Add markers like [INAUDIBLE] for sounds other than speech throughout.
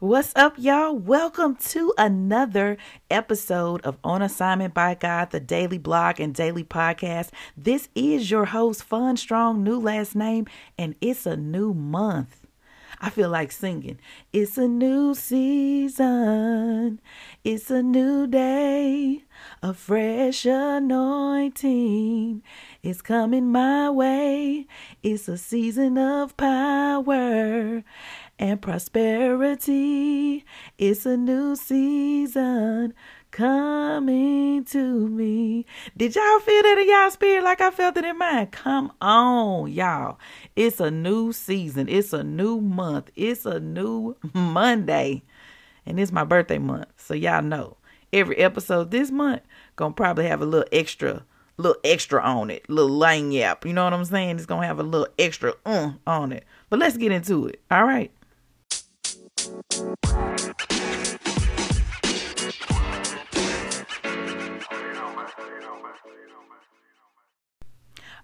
What's up, y'all? Welcome to another episode of On Assignment by God, the daily blog and daily podcast. This is your host, Fon Strong, new last name, and it's a new month. I feel like singing. It's a new season. It's a new day. A fresh anointing is coming my way. It's a season of power and prosperity. It's a new season coming to me. Did y'all feel that in y'all spirit like I felt it in mine? Come on, y'all. It's a new season. It's a new month. It's a new Monday. And it's my birthday month. So y'all know every episode this month gonna probably have a little extra little extra on it, little line yap. You know what I'm saying? It's gonna have a little extra uh, on it. But let's get into it. All right.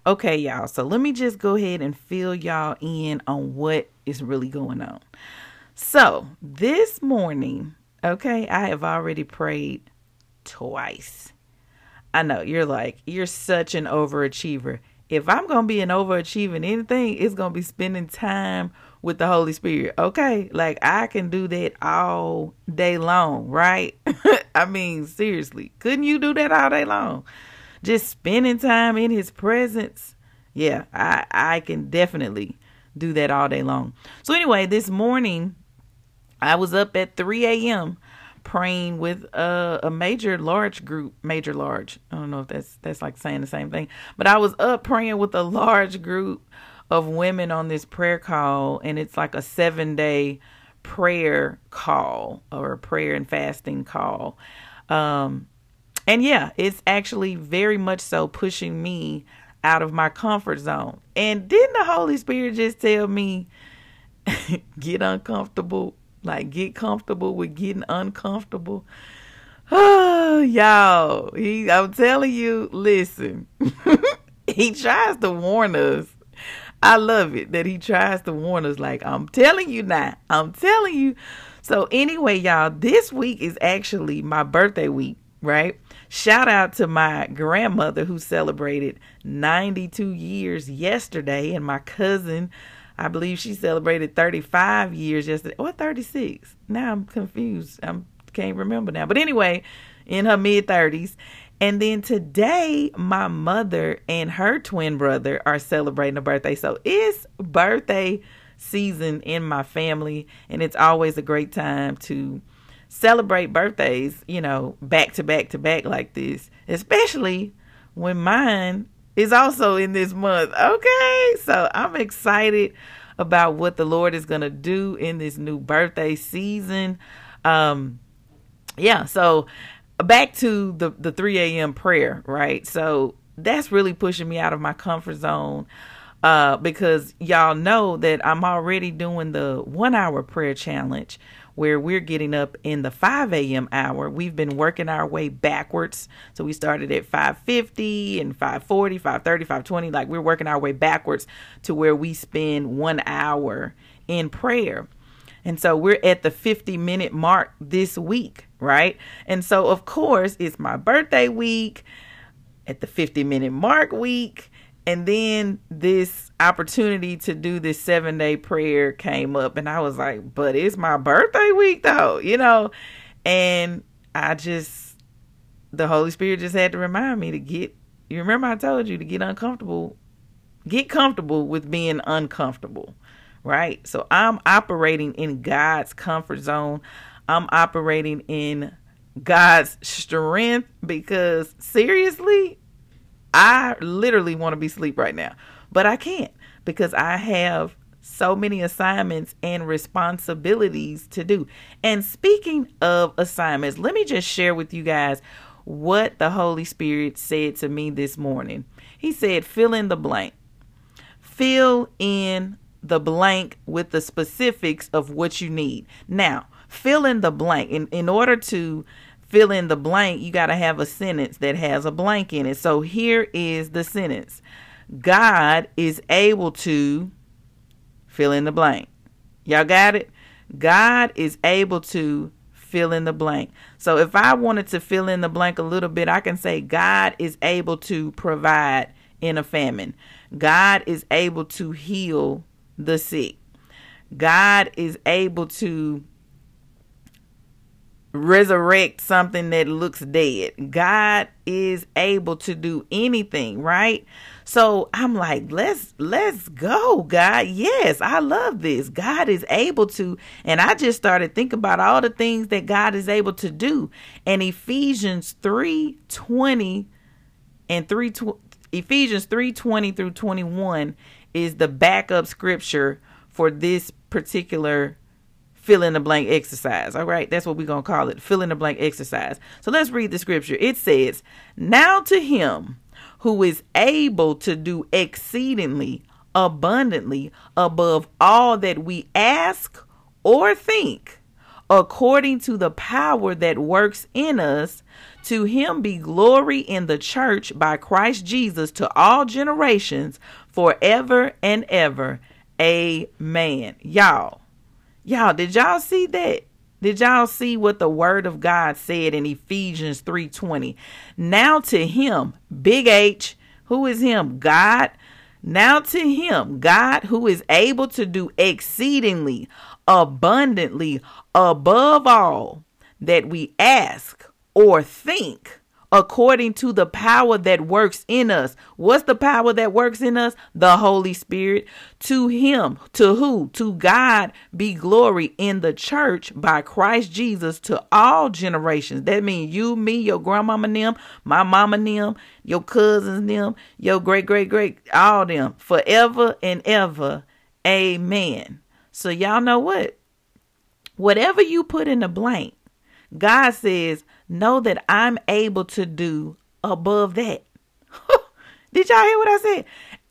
Okay, y'all. So let me just go ahead and fill y'all in on what is really going on. So this morning, okay, I have already prayed twice. I know you're like, you're such an overachiever. If I'm going to be an overachiever in anything, it's going to be spending time with the Holy Spirit. Okay, like I can do that all day long, right? [LAUGHS] I mean, seriously, couldn't you do that all day long? Just spending time in His presence. Yeah, I I can definitely do that all day long. So anyway, this morning I was up at 3 a.m. praying with a, a major large group, major large. I don't know if that's that's like saying the same thing, but I was up praying with a large group of women on this prayer call, and it's like a seven day prayer call or a prayer and fasting call. Um, and yeah, it's actually very much so pushing me out of my comfort zone. And didn't the Holy Spirit just tell me, [LAUGHS] get uncomfortable? Like, get comfortable with getting uncomfortable? Oh, [SIGHS] y'all, he, I'm telling you, listen, [LAUGHS] he tries to warn us I love it that he tries to warn us, like, I'm telling you now, I'm telling you. So, anyway, y'all, this week is actually my birthday week, right? Shout out to my grandmother who celebrated 92 years yesterday, and my cousin, I believe she celebrated 35 years yesterday, or 36. Now I'm confused. I can't remember now. But anyway, in her mid 30s. And then today, my mother and her twin brother are celebrating a birthday. So it's birthday season in my family, and it's always a great time to celebrate birthdays, you know, back to back to back like this, especially when mine is also in this month. Okay, so I'm excited about what the Lord is going to do in this new birthday season. Um, yeah, so back to the the 3 a.m. prayer, right? So that's really pushing me out of my comfort zone uh, because y'all know that I'm already doing the one hour prayer challenge where we're getting up in the 5 a.m. hour. We've been working our way backwards. So we started at 550 and 540, 530, 520. Like we're working our way backwards to where we spend one hour in prayer. And so we're at the 50 minute mark this week, right? And so, of course, it's my birthday week at the 50 minute mark week. And then this opportunity to do this seven day prayer came up, and I was like, but it's my birthday week though, you know? And I just, the Holy Spirit just had to remind me to get, you remember I told you to get uncomfortable, get comfortable with being uncomfortable right? So I'm operating in God's comfort zone. I'm operating in God's strength because seriously, I literally want to be asleep right now, but I can't because I have so many assignments and responsibilities to do. And speaking of assignments, let me just share with you guys what the Holy Spirit said to me this morning. He said, fill in the blank. Fill in the blank with the specifics of what you need. Now, fill in the blank. In, in order to fill in the blank, you got to have a sentence that has a blank in it. So here is the sentence God is able to fill in the blank. Y'all got it? God is able to fill in the blank. So if I wanted to fill in the blank a little bit, I can say God is able to provide in a famine. God is able to heal the sick. God is able to resurrect something that looks dead. God is able to do anything, right? So I'm like, let's let's go, God. Yes, I love this. God is able to, and I just started thinking about all the things that God is able to do. And Ephesians 3 20 and 3 Ephesians 3 20 through 21 is the backup scripture for this particular fill in the blank exercise. All right, that's what we're going to call it fill in the blank exercise. So let's read the scripture. It says, Now to him who is able to do exceedingly abundantly above all that we ask or think, according to the power that works in us. To him be glory in the church by Christ Jesus to all generations forever and ever. Amen. Y'all, y'all, did y'all see that? Did y'all see what the word of God said in Ephesians 3:20? Now to him, big H, who is him? God. Now to him, God who is able to do exceedingly abundantly above all that we ask or think according to the power that works in us. What's the power that works in us? The Holy Spirit. To Him, to who? To God be glory in the church by Christ Jesus to all generations. That means you, me, your grandmama, them, my mama, them, your cousins, them, your great, great, great, all them, forever and ever. Amen. So, y'all know what? Whatever you put in the blank, God says, know that I'm able to do above that. [LAUGHS] Did y'all hear what I said?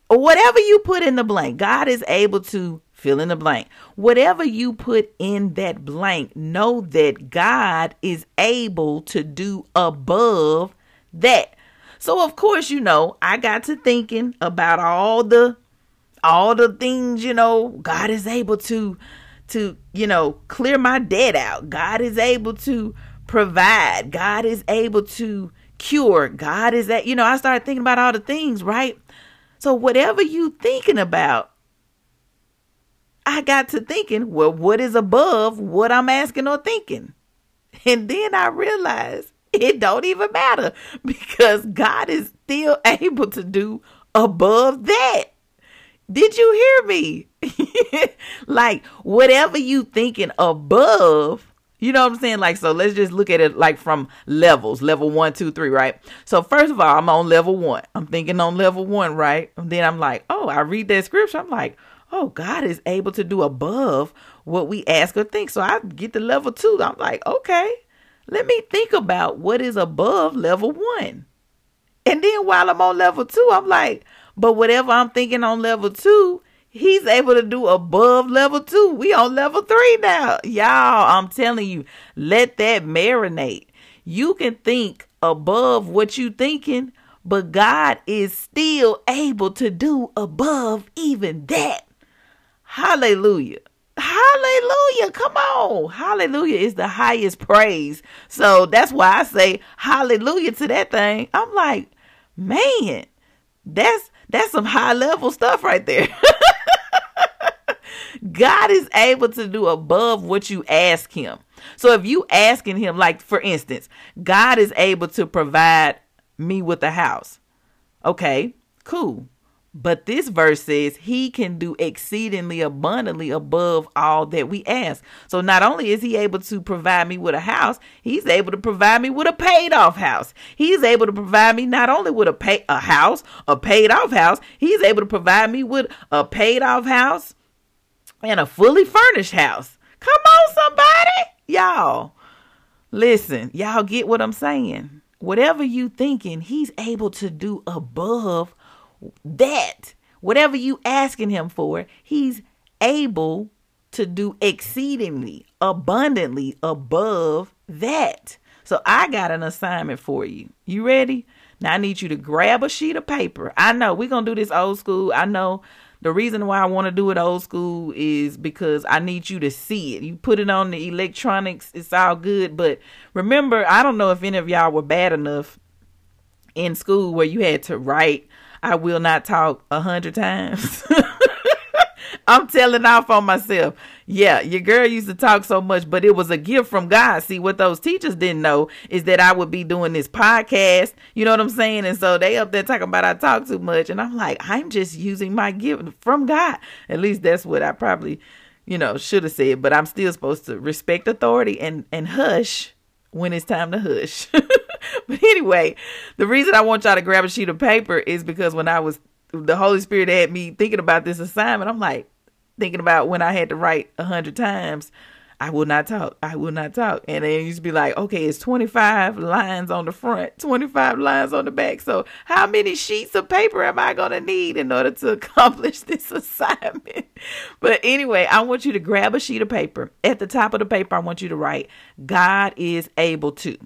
Whatever you put in the blank, God is able to fill in the blank. Whatever you put in that blank, know that God is able to do above that. So of course, you know, I got to thinking about all the all the things, you know, God is able to to, you know, clear my debt out. God is able to provide. God is able to cure. God is that, you know, I started thinking about all the things, right? So whatever you thinking about, I got to thinking, well, what is above what I'm asking or thinking? And then I realized it don't even matter [LAUGHS] because God is still [LAUGHS] able to do above that. Did you hear me? [LAUGHS] like whatever you thinking above, you know what I'm saying? Like, so let's just look at it like from levels level one, two, three, right? So, first of all, I'm on level one. I'm thinking on level one, right? And then I'm like, oh, I read that scripture. I'm like, oh, God is able to do above what we ask or think. So, I get to level two. I'm like, okay, let me think about what is above level one. And then while I'm on level two, I'm like, but whatever I'm thinking on level two, He's able to do above level two. We on level three now. Y'all, I'm telling you, let that marinate. You can think above what you thinking, but God is still able to do above even that. Hallelujah. Hallelujah. Come on. Hallelujah is the highest praise. So that's why I say hallelujah to that thing. I'm like, man, that's that's some high level stuff right there. [LAUGHS] God is able to do above what you ask him. So if you asking him, like for instance, God is able to provide me with a house. Okay, cool. But this verse says he can do exceedingly abundantly above all that we ask. So not only is he able to provide me with a house, he's able to provide me with a paid off house. He's able to provide me not only with a pay a house, a paid off house, he's able to provide me with a paid off house and a fully furnished house. Come on somebody. Y'all. Listen, y'all get what I'm saying. whatever you thinking, he's able to do above that. Whatever you asking him for, he's able to do exceedingly abundantly above that. So I got an assignment for you. You ready? Now I need you to grab a sheet of paper. I know we're going to do this old school. I know the reason why I want to do it old school is because I need you to see it. You put it on the electronics, it's all good. But remember, I don't know if any of y'all were bad enough in school where you had to write, I will not talk a hundred times. [LAUGHS] I'm telling off on myself. Yeah, your girl used to talk so much, but it was a gift from God. See, what those teachers didn't know is that I would be doing this podcast. You know what I'm saying? And so they up there talking about I talk too much. And I'm like, I'm just using my gift from God. At least that's what I probably, you know, should have said. But I'm still supposed to respect authority and, and hush when it's time to hush. [LAUGHS] [LAUGHS] but anyway, the reason I want y'all to grab a sheet of paper is because when I was the Holy Spirit had me thinking about this assignment, I'm like, thinking about when I had to write a hundred times, I will not talk. I will not talk. And then you to be like, okay, it's 25 lines on the front, 25 lines on the back. So how many sheets of paper am I going to need in order to [LAUGHS] accomplish this assignment? But anyway, I want you to grab a sheet of paper. At the top of the paper, I want you to write, God is able to.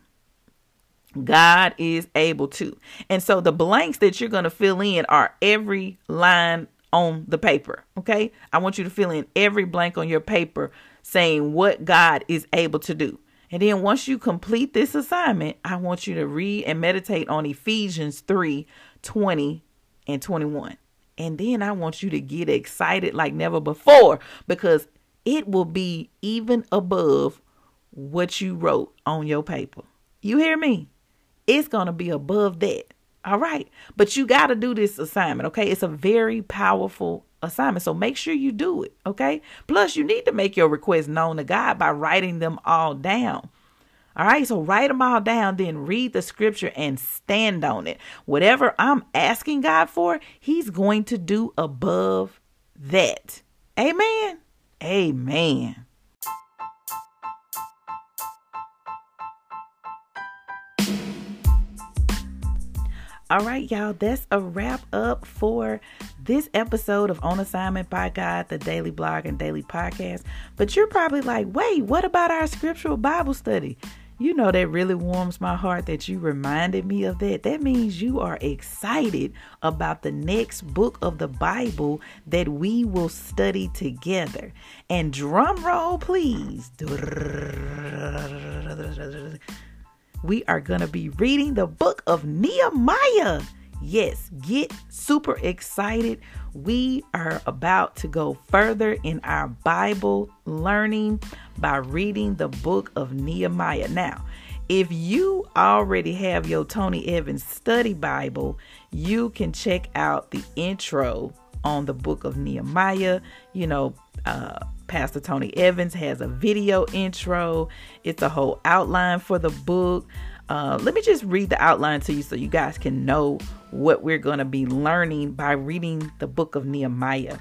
God is able to. And so the blanks that you're going to fill in are every line on the paper. Okay. I want you to fill in every blank on your paper saying what God is able to do. And then once you complete this assignment, I want you to read and meditate on Ephesians 3 20 and 21. And then I want you to get excited like never before because it will be even above what you wrote on your paper. You hear me? It's going to be above that. All right. But you got to do this assignment, okay? It's a very powerful assignment. So make sure you do it, okay? Plus, you need to make your requests known to God by writing them all down. All right, so write them all down, then read the scripture and stand on it. Whatever I'm asking God for, He's going to do above that. Amen. Amen. All right, y'all, that's a wrap up for this episode of On Assignment by God, the daily blog and daily podcast. But you're probably like, wait, what about our scriptural Bible study? You know, that really warms my heart that you reminded me of that. That means you are excited about the next book of the Bible that we will study together. And drum roll, please we are going to be reading the book of Nehemiah. Yes, get super excited. We are about to go further in our Bible learning by reading the book of Nehemiah. Now, if you already have your Tony Evans study Bible, you can check out the intro on the book of Nehemiah. You know, uh, Pastor Tony Evans has a video intro, it's a whole outline for the book. Uh, let me just read the outline to you so you guys can know what we're going to be learning by reading the book of Nehemiah.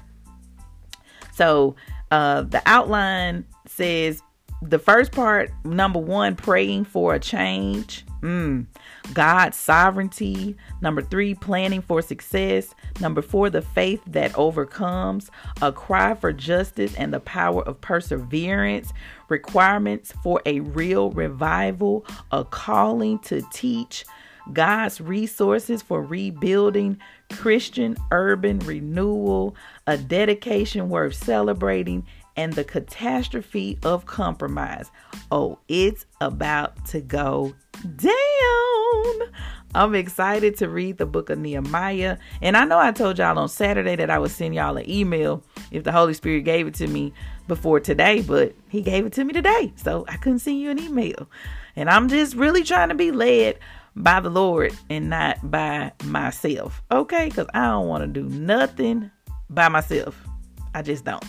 So, uh, the outline says the first part, number one, praying for a change. Mm. God's sovereignty. Number three, planning for success. Number four, the faith that overcomes. A cry for justice and the power of perseverance. Requirements for a real revival. A calling to teach. God's resources for rebuilding, Christian urban renewal, a dedication worth celebrating, and the catastrophe of compromise. Oh, it's about to go down. I'm excited to read the book of Nehemiah. And I know I told y'all on Saturday that I would send y'all an email if the Holy Spirit gave it to me before today, but He gave it to me today. So I couldn't send you an email. And I'm just really trying to be led by the Lord and not by myself. Okay? Because I don't want to do nothing by myself. I just don't.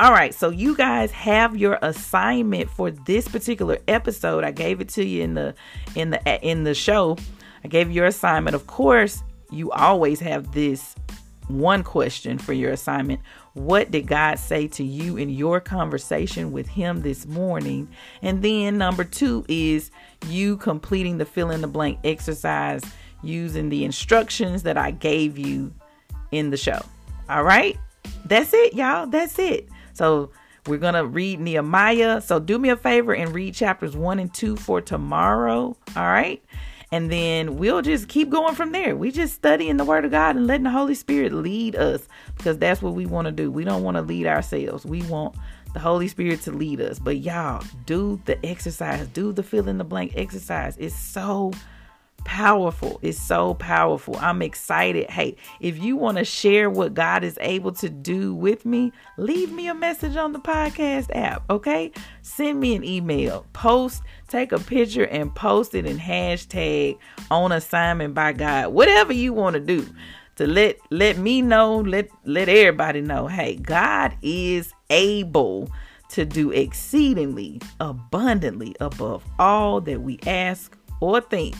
All right, so you guys have your assignment for this particular episode. I gave it to you in the in the in the show. I gave you your assignment. Of course, you always have this one question for your assignment. What did God say to you in your conversation with Him this morning? And then number two is you completing the fill in the blank exercise using the instructions that I gave you in the show. All right? That's it, y'all. That's it. So we're going to read Nehemiah. So do me a favor and read chapters one and two for tomorrow. All right? And then we'll just keep going from there. We just studying the word of God and letting the Holy Spirit lead us because that's what we want to do. We don't want to lead ourselves. We want the Holy Spirit to lead us. But y'all, do the exercise. Do the fill in the blank exercise. It's so powerful. It's so powerful. I'm excited. Hey, if you want to share what God is able to do with me, leave me a message on the podcast app, okay? Send me an email, post, take a picture and post it in hashtag on assignment by God. Whatever you want to do to let let me know, let let everybody know, hey, God is able to do exceedingly abundantly above all that we ask or think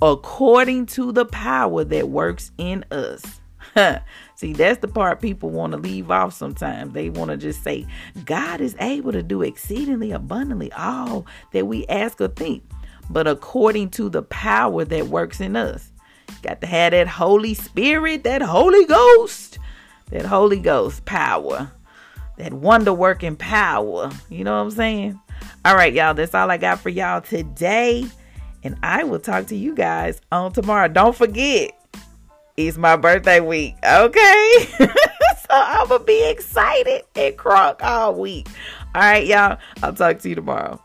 according to the power that works in us. [LAUGHS] See, that's the part people want to leave off sometimes. They want to just say, God is able to do exceedingly abundantly all that we ask or think, but according to the power that works in us. Got to have that Holy Spirit, that Holy Ghost, that Holy Ghost power, that wonder working power. You know what I'm saying? All right, y'all, that's all I got for y'all today. And I will talk to you guys on tomorrow. Don't forget, it's my birthday week. Okay. [LAUGHS] so I'm going to be excited and crunk all week. All right, y'all. I'll talk to you tomorrow.